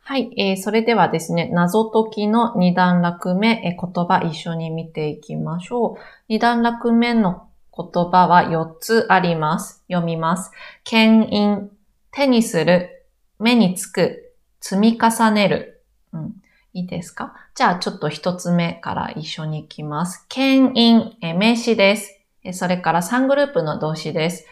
はい、えー、それではですね、謎解きの二段落目、えー、言葉一緒に見ていきましょう。二段落目の言葉は4つあります。読みます。牽引、手にする、目につく、積み重ねる。うん、いいですか？じゃあちょっと一つ目から一緒に行きます。牽引、え名詞です。それから3グループの動詞です。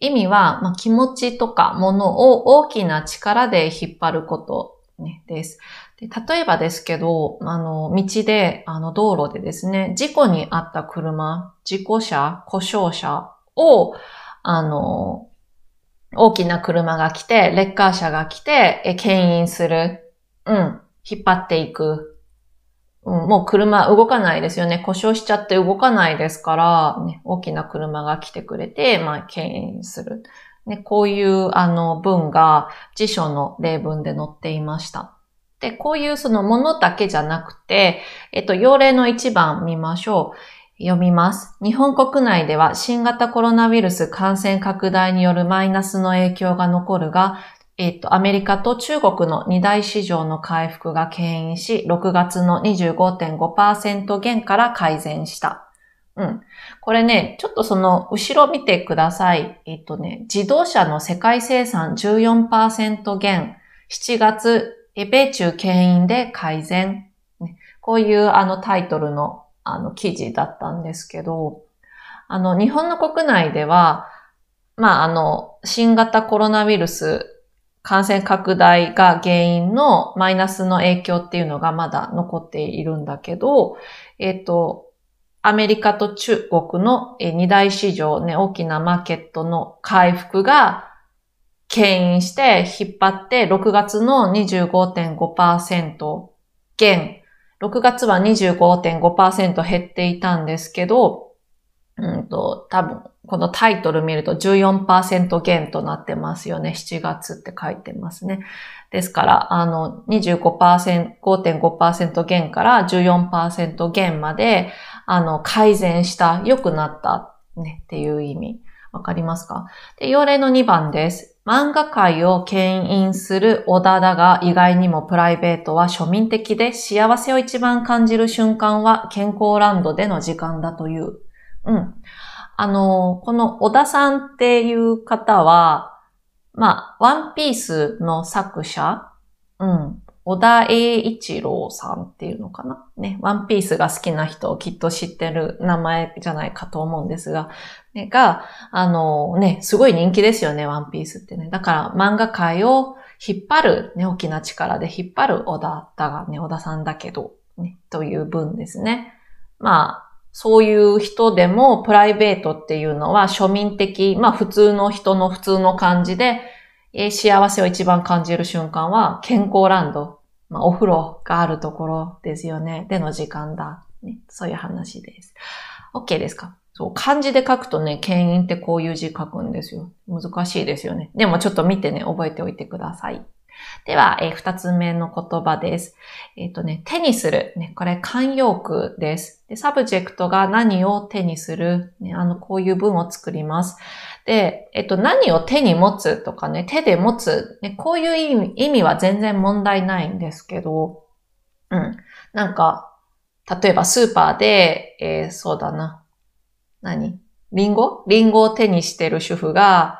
意味は、まあ、気持ちとかものを大きな力で引っ張ることね、です。で例えばですけど、あの、道で、あの、道路でですね、事故に遭った車、事故車、故障車を、あの、大きな車が来て、レッカー車が来て、え、牽引する。うん。引っ張っていく。もう車動かないですよね。故障しちゃって動かないですから、ね、大きな車が来てくれて、まあ、牽引する。ね、こういうあの文が辞書の例文で載っていました。で、こういうそのものだけじゃなくて、えっと、要例の一番見ましょう。読みます。日本国内では新型コロナウイルス感染拡大によるマイナスの影響が残るが、えっと、アメリカと中国の二大市場の回復が牽引し、6月の25.5%減から改善した。うん。これね、ちょっとその後ろ見てください。えっとね、自動車の世界生産14%減、7月、米中牽引で改善。こういうあのタイトルのあの記事だったんですけど、あの日本の国内では、まああの新型コロナウイルス感染拡大が原因のマイナスの影響っていうのがまだ残っているんだけど、えっ、と、アメリカと中国の二大市場ね、大きなマーケットの回復が牽引して引っ張って6月の25.5%減。6月は25.5%減っていたんですけど、うんと、多分、このタイトル見ると14%減となってますよね。7月って書いてますね。ですから、あの、25%、5.5%減から14%減まで、あの、改善した、良くなった、ね、っていう意味。わかりますか？で、要例の2番です。漫画界を牽引する小田だが、意外にもプライベートは庶民的で、幸せを一番感じる瞬間は健康ランドでの時間だという。うん。あの、この小田さんっていう方は、まあ、ワンピースの作者、うん、小田栄一郎さんっていうのかな？ね、ワンピースが好きな人をきっと知ってる名前じゃないかと思うんですが、ね、が、あのね、すごい人気ですよね、ワンピースってね。だから漫画界を引っ張る、ね、大きな力で引っ張る小田だがね、小田さんだけど、ね、という文ですね。まあ、そういう人でもプライベートっていうのは庶民的、まあ普通の人の普通の感じで、えー、幸せを一番感じる瞬間は健康ランド、まあお風呂があるところですよね。での時間だ。ね、そういう話です。OK ですか？そう、漢字で書くとね、牽引ってこういう字書くんですよ。難しいですよね。でもちょっと見てね、覚えておいてください。では、えー、二つ目の言葉です。えっ、ー、とね、手にする。ね、これ、慣用句です。で、 subject が何を手にする？ね、あの、こういう文を作ります。で、えっ、ー、と、何を手に持つとかね、手で持つ。ね、こういう意味意味は全然問題ないんですけど、うん。なんか、例えばスーパーで、えー、そうだな。何？リンゴ？リンゴを手にしてる主婦が、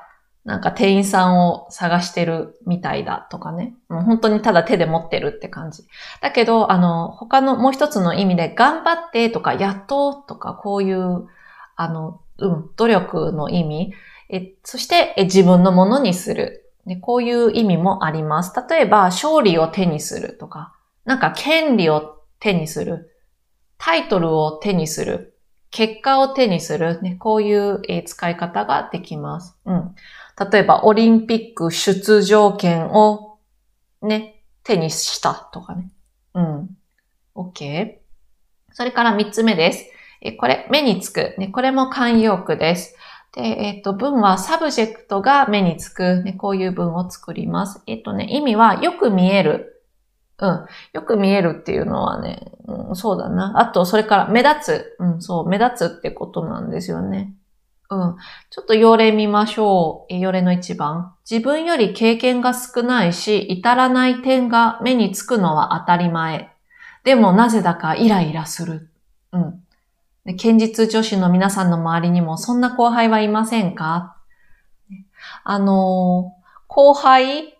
なんか店員さんを探してるみたいだとかね。もう本当にただ手で持ってるって感じ。だけど、あの、他のもう一つの意味で頑張ってとかやっととかこういう、あの、うん、努力の意味。えそしてえ自分のものにする。で。こういう意味もあります。例えば、勝利を手にするとか、なんか権利を手にする。タイトルを手にする。結果を手にする。ね、こういう、え使い方ができます。うん。例えばオリンピック出場権をね、手にしたとかね。うん。OK。それから三つ目です。えこれ、目につく。ね、これも慣用句です。で、えっ、ー、と、文は subject が目につく。ね、こういう文を作ります。えっ、ー、とね、意味はよく見える。うん。よく見えるっていうのはね、うん、そうだな。あと、それから目立つ。うん、そう、目立つってことなんですよね。うん。ちょっと要例見ましょう。要例の一番。自分より経験が少ないし、至らない点が目につくのは当たり前。でもなぜだかイライラする。うん。で堅実女子の皆さんの周りにもそんな後輩はいませんか？あのー、後輩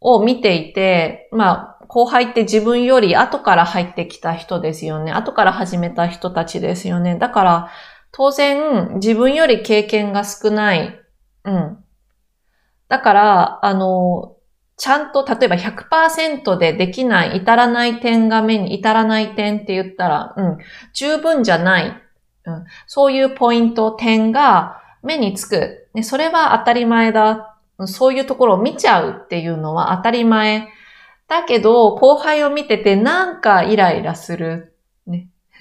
を見ていて、まあ、後輩って自分より後から入ってきた人ですよね。後から始めた人たちですよね。だから、当然、自分より経験が少ない。うん。だから、あの、ちゃんと、例えば100%でできない、至らない点が目に、至らない点って言ったら、うん、十分じゃない。うん、そういうポイント、点が目につく。ね、それは当たり前だ。そういうところを見ちゃうっていうのは当たり前。だけど、後輩を見ててなんかイライラする。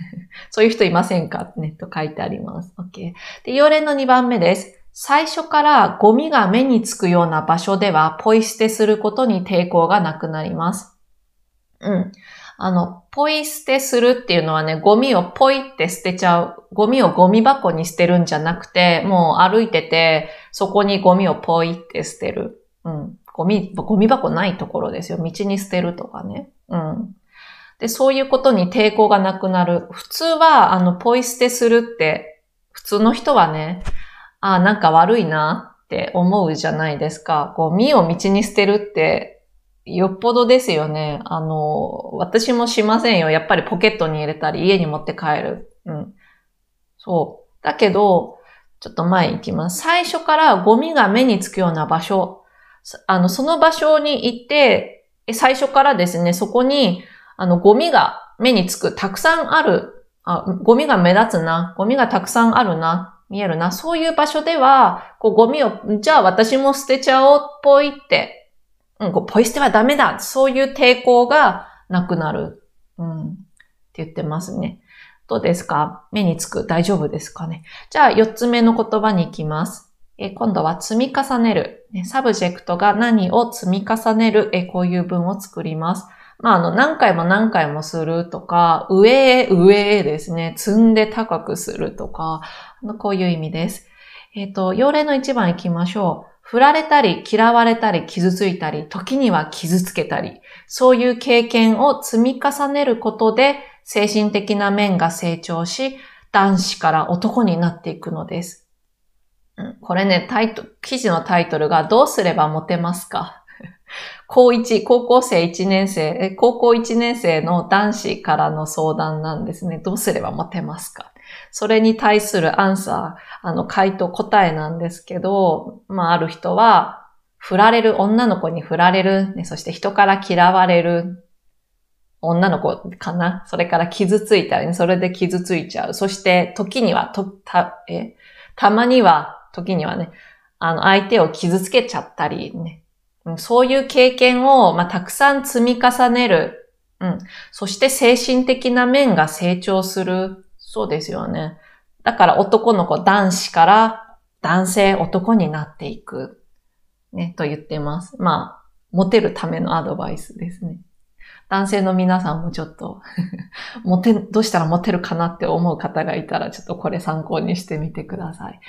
そういう人いませんか？ね、と書いてあります。OK。で、要例の2番目です。最初からゴミが目につくような場所ではポイ捨てすることに抵抗がなくなります。うん。あの、ポイ捨てするっていうのはね、ゴミをポイって捨てちゃう。ゴミをゴミ箱に捨てるんじゃなくて、もう歩いてて、そこにゴミをポイって捨てる。うん。ゴミ、ゴミ箱ないところですよ。道に捨てるとかね。うん。で、そういうことに抵抗がなくなる。普通は、あの、ポイ捨てするって、普通の人はね、ああ、なんか悪いなって思うじゃないですか。ゴミを道に捨てるって、よっぽどですよね。あの、私もしませんよ。やっぱりポケットに入れたり、家に持って帰る。うん。そう。だけど、ちょっと前行きます。最初からゴミが目につくような場所、あの、その場所に行って、最初からですね、そこに、あの、ゴミが目につく、たくさんある、あ、ゴミが目立つな、ゴミがたくさんあるな、見えるな。そういう場所では、こうゴミを、じゃあ私も捨てちゃおうぽいって、うん、こうポイ捨てはダメだ。そういう抵抗がなくなる。うん。って言ってますね。どうですか？目につく大丈夫ですかね？じゃあ、四つ目の言葉に行きます。え今度は積み重ねる。 subject が何を積み重ねる？えこういう文を作ります。まあ、あの、何回も何回もするとか、上へ上へですね、積んで高くするとか、こういう意味です。えっ、ー、と、要例の一番行きましょう。振られたり、嫌われたり、傷ついたり、時には傷つけたり、そういう経験を積み重ねることで、精神的な面が成長し、男子から男になっていくのです。これね、タイト、記事のタイトルがどうすればモテますか？高一、高校生1年生、高校1年生の男子からの相談なんですね。どうすればモテますか？それに対するアンサー、あの、回答、答えなんですけど、まあ、ある人は、振られる、女の子に振られる、ね、そして人から嫌われる、女の子かな？それから傷ついたり、ね、それで傷ついちゃう。そして、時には、と、た、え、たまには、時にはね、あの、相手を傷つけちゃったりね、そういう経験を、まあ、たくさん積み重ねる。うん。そして精神的な面が成長する。そうですよね。だから男の子、男子から男性、男になっていく。ね、と言ってます。まあ、モテるためのアドバイスですね。男性の皆さんもちょっと モテ、どうしたらモテるかなって思う方がいたら、ちょっとこれ参考にしてみてください。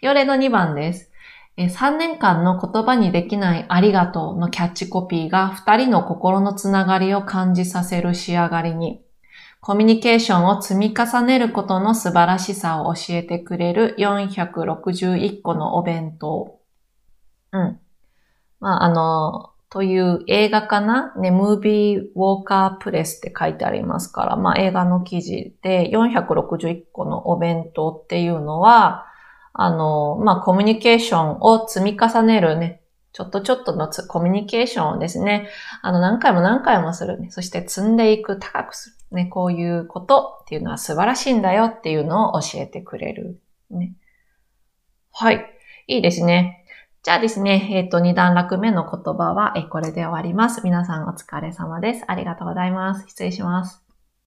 よれの2番です。3年間の言葉にできないありがとうのキャッチコピーが2人の心のつながりを感じさせる仕上がりに、コミュニケーションを積み重ねることの素晴らしさを教えてくれる461個のお弁当。うん。まあ、あの、という映画かな？ね、ムービーウォーカープレスって書いてありますから、まあ映画の記事で461個のお弁当っていうのは、あの、まあ、コミュニケーションを積み重ねるね、ちょっとちょっとのコミュニケーションをですね、あの、何回も何回もするね。そして積んでいく、高くする。ね、こういうことっていうのは素晴らしいんだよっていうのを教えてくれる。ね。はい。いいですね。じゃあですね、えっ、ー、と、二段落目の言葉は、え、これで終わります。皆さんお疲れ様です。ありがとうございます。失礼します。